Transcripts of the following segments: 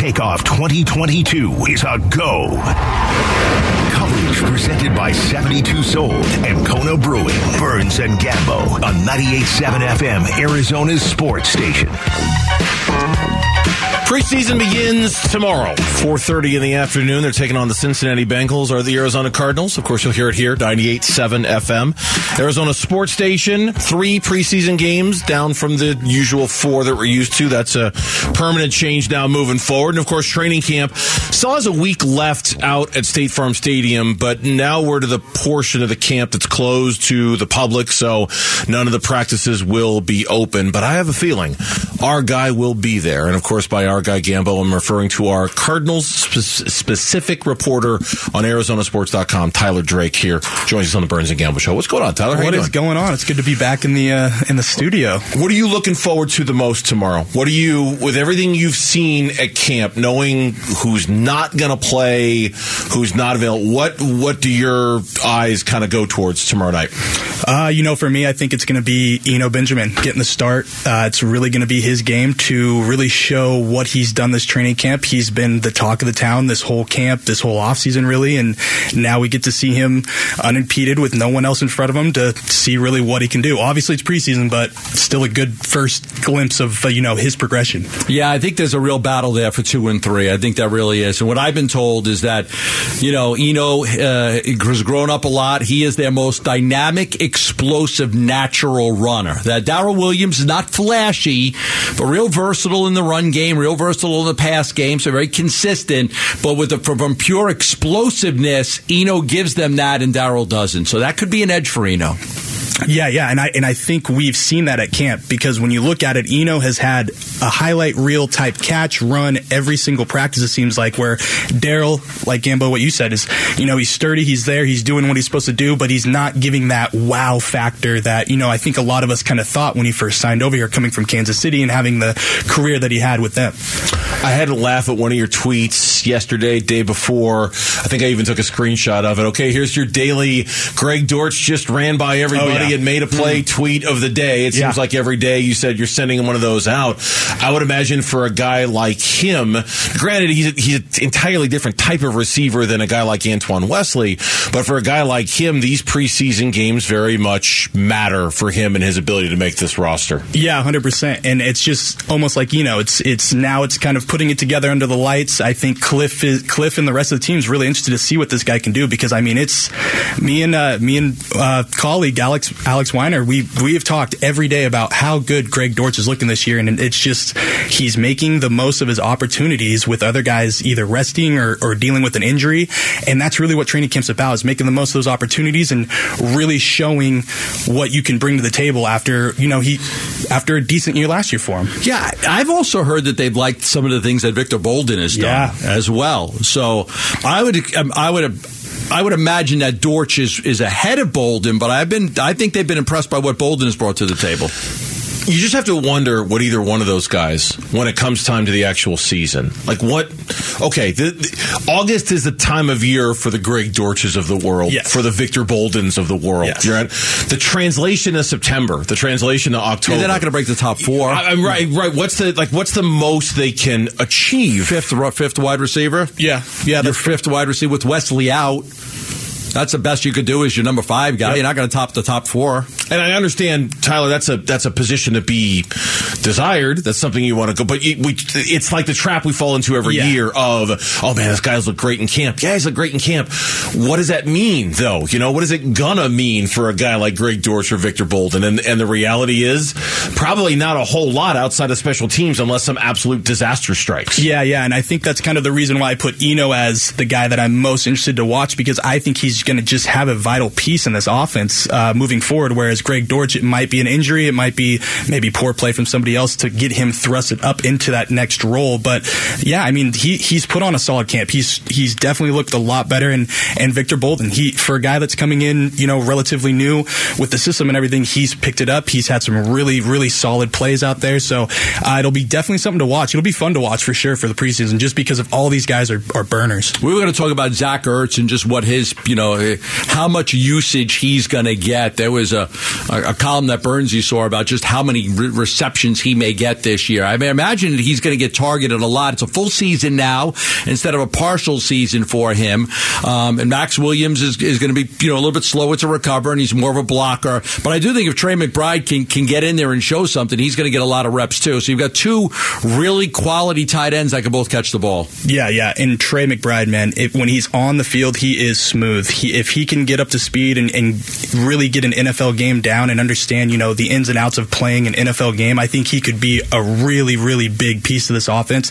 Takeoff 2022 is a go. Coverage presented by 72 Sold and Kona Brewing, Burns and Gambo on 98.7 FM, Arizona's sports station. Preseason begins tomorrow, 4.30 in the afternoon. They're taking on the Cincinnati Bengals or the Arizona Cardinals. Of course, you'll hear it here, 98.7 FM. Arizona Sports Station, three preseason games down from the usual four that we're used to. That's a permanent change now moving forward. And of course, training camp still has a week left out at State Farm Stadium, but now we're to the portion of the camp that's closed to the public, so none of the practices will be open. But I have a feeling our guy will be there. And of course, by our guy Gambo, I'm referring to our Cardinals spe- specific reporter on ArizonaSports.com, Tyler Drake here, joins us on the Burns and Gambo show. What's going on, Tyler? How What doing? going on? It's good to be back in the uh, in the studio. What are you looking forward to the most tomorrow? What are you, with everything you've seen at camp, knowing who's not going to play, who's not available, what what do your eyes kind of go towards tomorrow night? Uh, you know, for me, I think it's going to be Eno Benjamin getting the start. Uh, it's really going to be his game to really show what he's done this training camp. He's been the talk of the town this whole camp, this whole offseason, really. And now we get to see him unimpeded with no one else in front of him to see really what he can do. Obviously, it's preseason, but still a good first glimpse of, uh, you know, his progression. Yeah, I think there's a real battle there for two and three. I think that really is. And what I've been told is that, you know, Eno uh, has grown up a lot. He is their most dynamic, explosive, natural runner. That Darrel Williams is not flashy, but real versatile in the run game, real versatile in the pass game, so very consistent. But with the, from, pure explosiveness, Eno gives them that, and Darrel doesn't. So that could be an edge for Eno. Yeah, yeah, and I and I think we've seen that at camp because when you look at it, Eno has had a highlight reel type catch run every single practice. It seems like where Darrel, like Gambo, what you said is, you know, he's sturdy, he's there, he's doing what he's supposed to do, but he's not giving that wow factor that you know I think a lot of us kind of thought when he first signed over here, coming from Kansas City and having the career that he had with them. I had to laugh at one of your tweets yesterday, day before. I think I even took a screenshot of it. Okay, here's your daily Greg Dortch just ran by oh, everybody Oh, yeah. And made a play tweet of the day. It seems like every day you said you're sending one of those out. I would imagine for a guy like him, granted he's he's an entirely different type of receiver than a guy like Antoine Wesley, but for a guy like him, these preseason games very much matter for him and his ability to make this roster. Yeah, hundred percent. And it's just almost like you know, it's it's now it's kind of putting it together under the lights. I think Cliff is Cliff and the rest of the team is really interested to see what this guy can do because I mean, it's me and uh, me and uh, colleague Alex Alex Weiner. We we have talked every day about how good Greg Dortch is looking this year, and it's just he's making the most of his opportunities with other guys either resting or, or dealing with an injury, and that's really what training camp's about is making the most of those opportunities and really showing what you can bring to the table after you know he after a decent year last year for him. Yeah, I've also heard that they've liked some of the things that Victor Bolden has done Yeah. as well. So I would, um, I would. I would imagine that Dortch is, is ahead of Bolden, but I've been I think they've been impressed by what Bolden has brought to the table. You just have to wonder what either one of those guys, when it comes time to the actual season, like what. Okay, the, the- August is the time of year for the Greg Dortches of the world, Yes. for the Victor Boldens of the world. Yes. Right. The translation to September, the translation to October. they're not going to break the top four. I, I'm right, right. What's the like? What's the most they can achieve? fifth fifth wide receiver. Yeah, yeah, Your fifth wide receiver with Wesley out. That's the best you could do is your number five guy. Yep. You're not going to top the top four. And I understand, Tyler. That's a that's a position to be desired. That's something you want to go. But you, we, it's like the trap we fall into every Yeah. year of, oh man, this guy's look great in camp. Yeah, he's look great in camp. What does that mean, though? You know, what is it gonna mean for a guy like Greg Dortch or Victor Bolden? And and the reality is, probably not a whole lot outside of special teams, unless some absolute disaster strikes. Yeah, yeah, and I think that's kind of the reason why I put Eno as the guy that I'm most interested to watch because I think he's going to just have a vital piece in this offense uh, moving forward. Whereas Greg Dortch, it might be an injury, it might be maybe poor play from somebody else to get him thrusted up into that next role. But yeah, I mean, he he's put on a solid camp. He's he's definitely looked a lot better. And and Victor Bolden, he for a guy that's coming in, you know, relatively new with the system and everything, he's picked it up. He's had some really really solid plays out there. So uh, it'll be definitely something to watch. It'll be fun to watch for sure for the preseason, just because of all these guys are, are burners. We were going to talk about Zach Ertz and just what his, you know, how much usage he's going to get. There was a, a, a column that Burnsy saw about just how many re- receptions receptions he may get this year. I mean, imagine he's going to get targeted a lot. It's a full season now instead of a partial season for him. Um, and Maxx Williams is, is going to be, you know, a little bit slower to recover and he's more of a blocker. But I do think if Trey McBride can, can get in there and show something, he's going to get a lot of reps too. So you've got two really quality tight ends that can both catch the ball. Yeah, yeah. And Trey McBride, man, if, when he's on the field, he is smooth. He, if he can get up to speed and, and really get an NFL game down and understand, you know, the ins and outs of playing an NFL game, I think he could be a really, really big piece of this offense.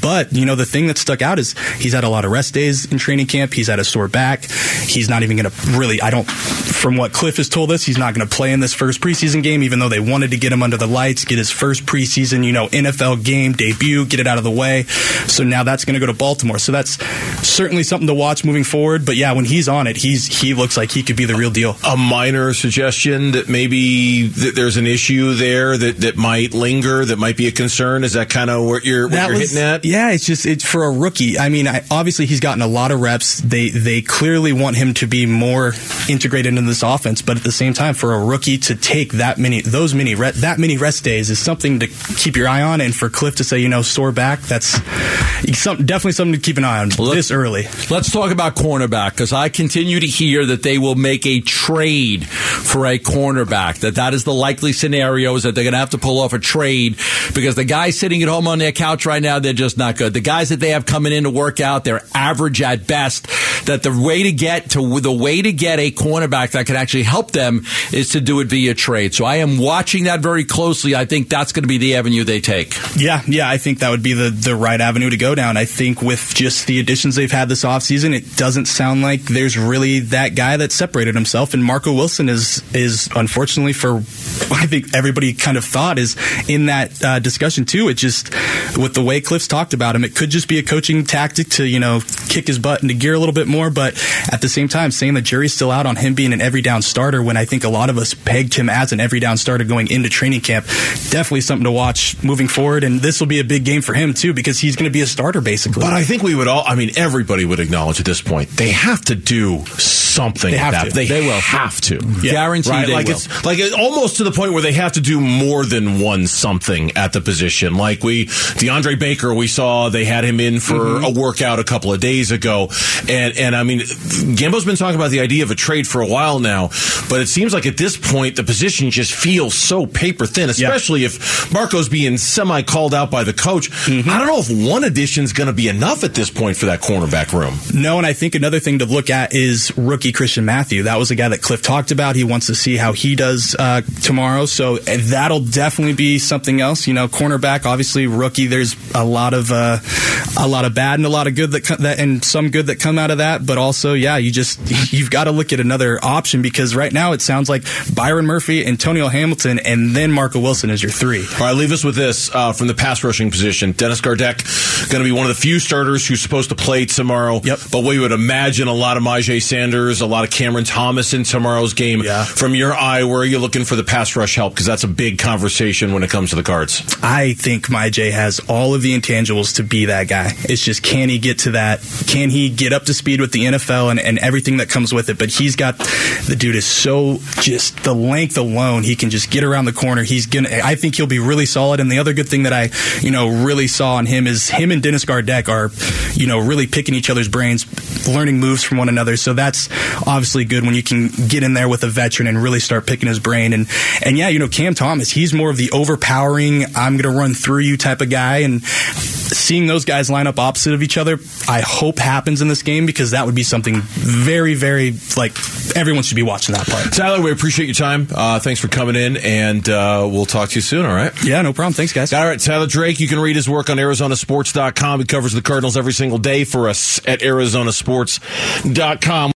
But, you know, the thing that stuck out is he's had a lot of rest days in training camp. He's had a sore back. He's not even going to really, I don't, from what Cliff has told us, he's not going to play in this first preseason game, even though they wanted to get him under the lights, get his first preseason, you know, NFL game debut, get it out of the way. So now that's going to go to Baltimore. So that's certainly something to watch moving forward. But yeah, when he's on it, he's he looks like he could be the real deal. A minor suggestion that maybe there's an issue there that, that might linger, that might be a concern. Is that kind of what you're, what That you're was- hitting at? Yeah, it's just it's for a rookie. I mean, I, obviously he's gotten a lot of reps. They they clearly want him to be more integrated into this offense, but at the same time, for a rookie to take that many those many re- that many rest days is something to keep your eye on. And for Cliff to say, you know, sore back, that's some, definitely something to keep an eye on Well, this early. Let's talk about cornerback because I continue to hear that they will make a trade for a cornerback. That that is the likely scenario is that they're going to have to pull off a trade because the guys sitting at home on their couch right now they're just not good. The guys that they have coming in to work out they're average at best. That the way to get to the way to get a cornerback that can actually help them is to do it via trade. So I am watching that very closely. I think that's going to be the avenue they take. Yeah, yeah, I think that would be the, the right avenue to go down. I think with just the additions they've had this offseason, it doesn't sound like there's really that guy that separated himself. And Marco Wilson is is unfortunately for I think everybody kind of thought is in that uh, discussion too. It just with the way Cliff's talked about him, it could just be a coaching tactic to you know kick his butt into gear a little bit more. But at the same time, saying the jury's still out on him being an every down starter when I think a lot of us pegged him as an every down starter going into training camp, definitely something to watch moving forward. And this will be a big game for him too because he's going to be a starter basically. But I think we would all, I mean, everybody would acknowledge at this point, they have to do something They have that. to. They, They will. have to. Guaranteed Right? like will. it's like it- almost to the point where they have to do more than one something at the position. Like we, DeAndre Baker, we saw they had him in for Mm-hmm. a workout a couple of days ago, and and I mean, Gambo's been talking about the idea of a trade for a while now, but it seems like at this point the position just feels so paper thin, especially if Marco's being semi called out by the coach. Mm-hmm. I don't know if one addition is going to be enough at this point for that cornerback room. No, and I think another thing to look at is rookie Christian Matthew. That was a guy that Cliff talked about. He wants to see how he does uh, tomorrow, so uh, that'll definitely be something else. You know, cornerback, obviously rookie. There's a lot of uh, a lot of bad and a lot of good that, co- that and some good that come out of that. But also, yeah, you just you've got to look at another option because right now it sounds like Byron Murphy, Antonio Hamilton, and then Marco Wilson is your three. All right, leave us with this uh, from the pass rushing position. Dennis Gardeck going to be one of the few starters who's supposed to play tomorrow. Yep. But we would imagine a lot of Myjai Sanders, a lot of Cameron Thomas in tomorrow's game. Yeah. From your eye, where are you looking for the pass rush help? Because that's a big conversation when it comes to the cards. I think Myjai has all of the intangibles to be that guy. It's just can he get to that? Can he get up to speed with the NFL and, and everything that comes with it? But he's got the dude is so just the length alone. He can just get around the corner. He's gonna. I think he'll be really solid. And the other good thing that I you know really saw on him is him and Dennis Gardeck are you know really picking each other's brains, learning moves from one another. So that's obviously good when you can get in there with a veteran and really start picking his brain. And and yeah, you know Cam Thomas, he's more of the overpowering, I'm going to run through you type of guy. And seeing those guys line up opposite of each other, I hope happens in this game because that would be something very, very like everyone should be watching that part. Tyler, we appreciate your time. Uh, thanks for coming in, and uh, we'll talk to you soon. All right. Yeah, no problem. Thanks, guys. All right, Tyler Drake. You can read his work on ArizonaSports.com. He covers the Cardinals every single day for us at ArizonaSports.com.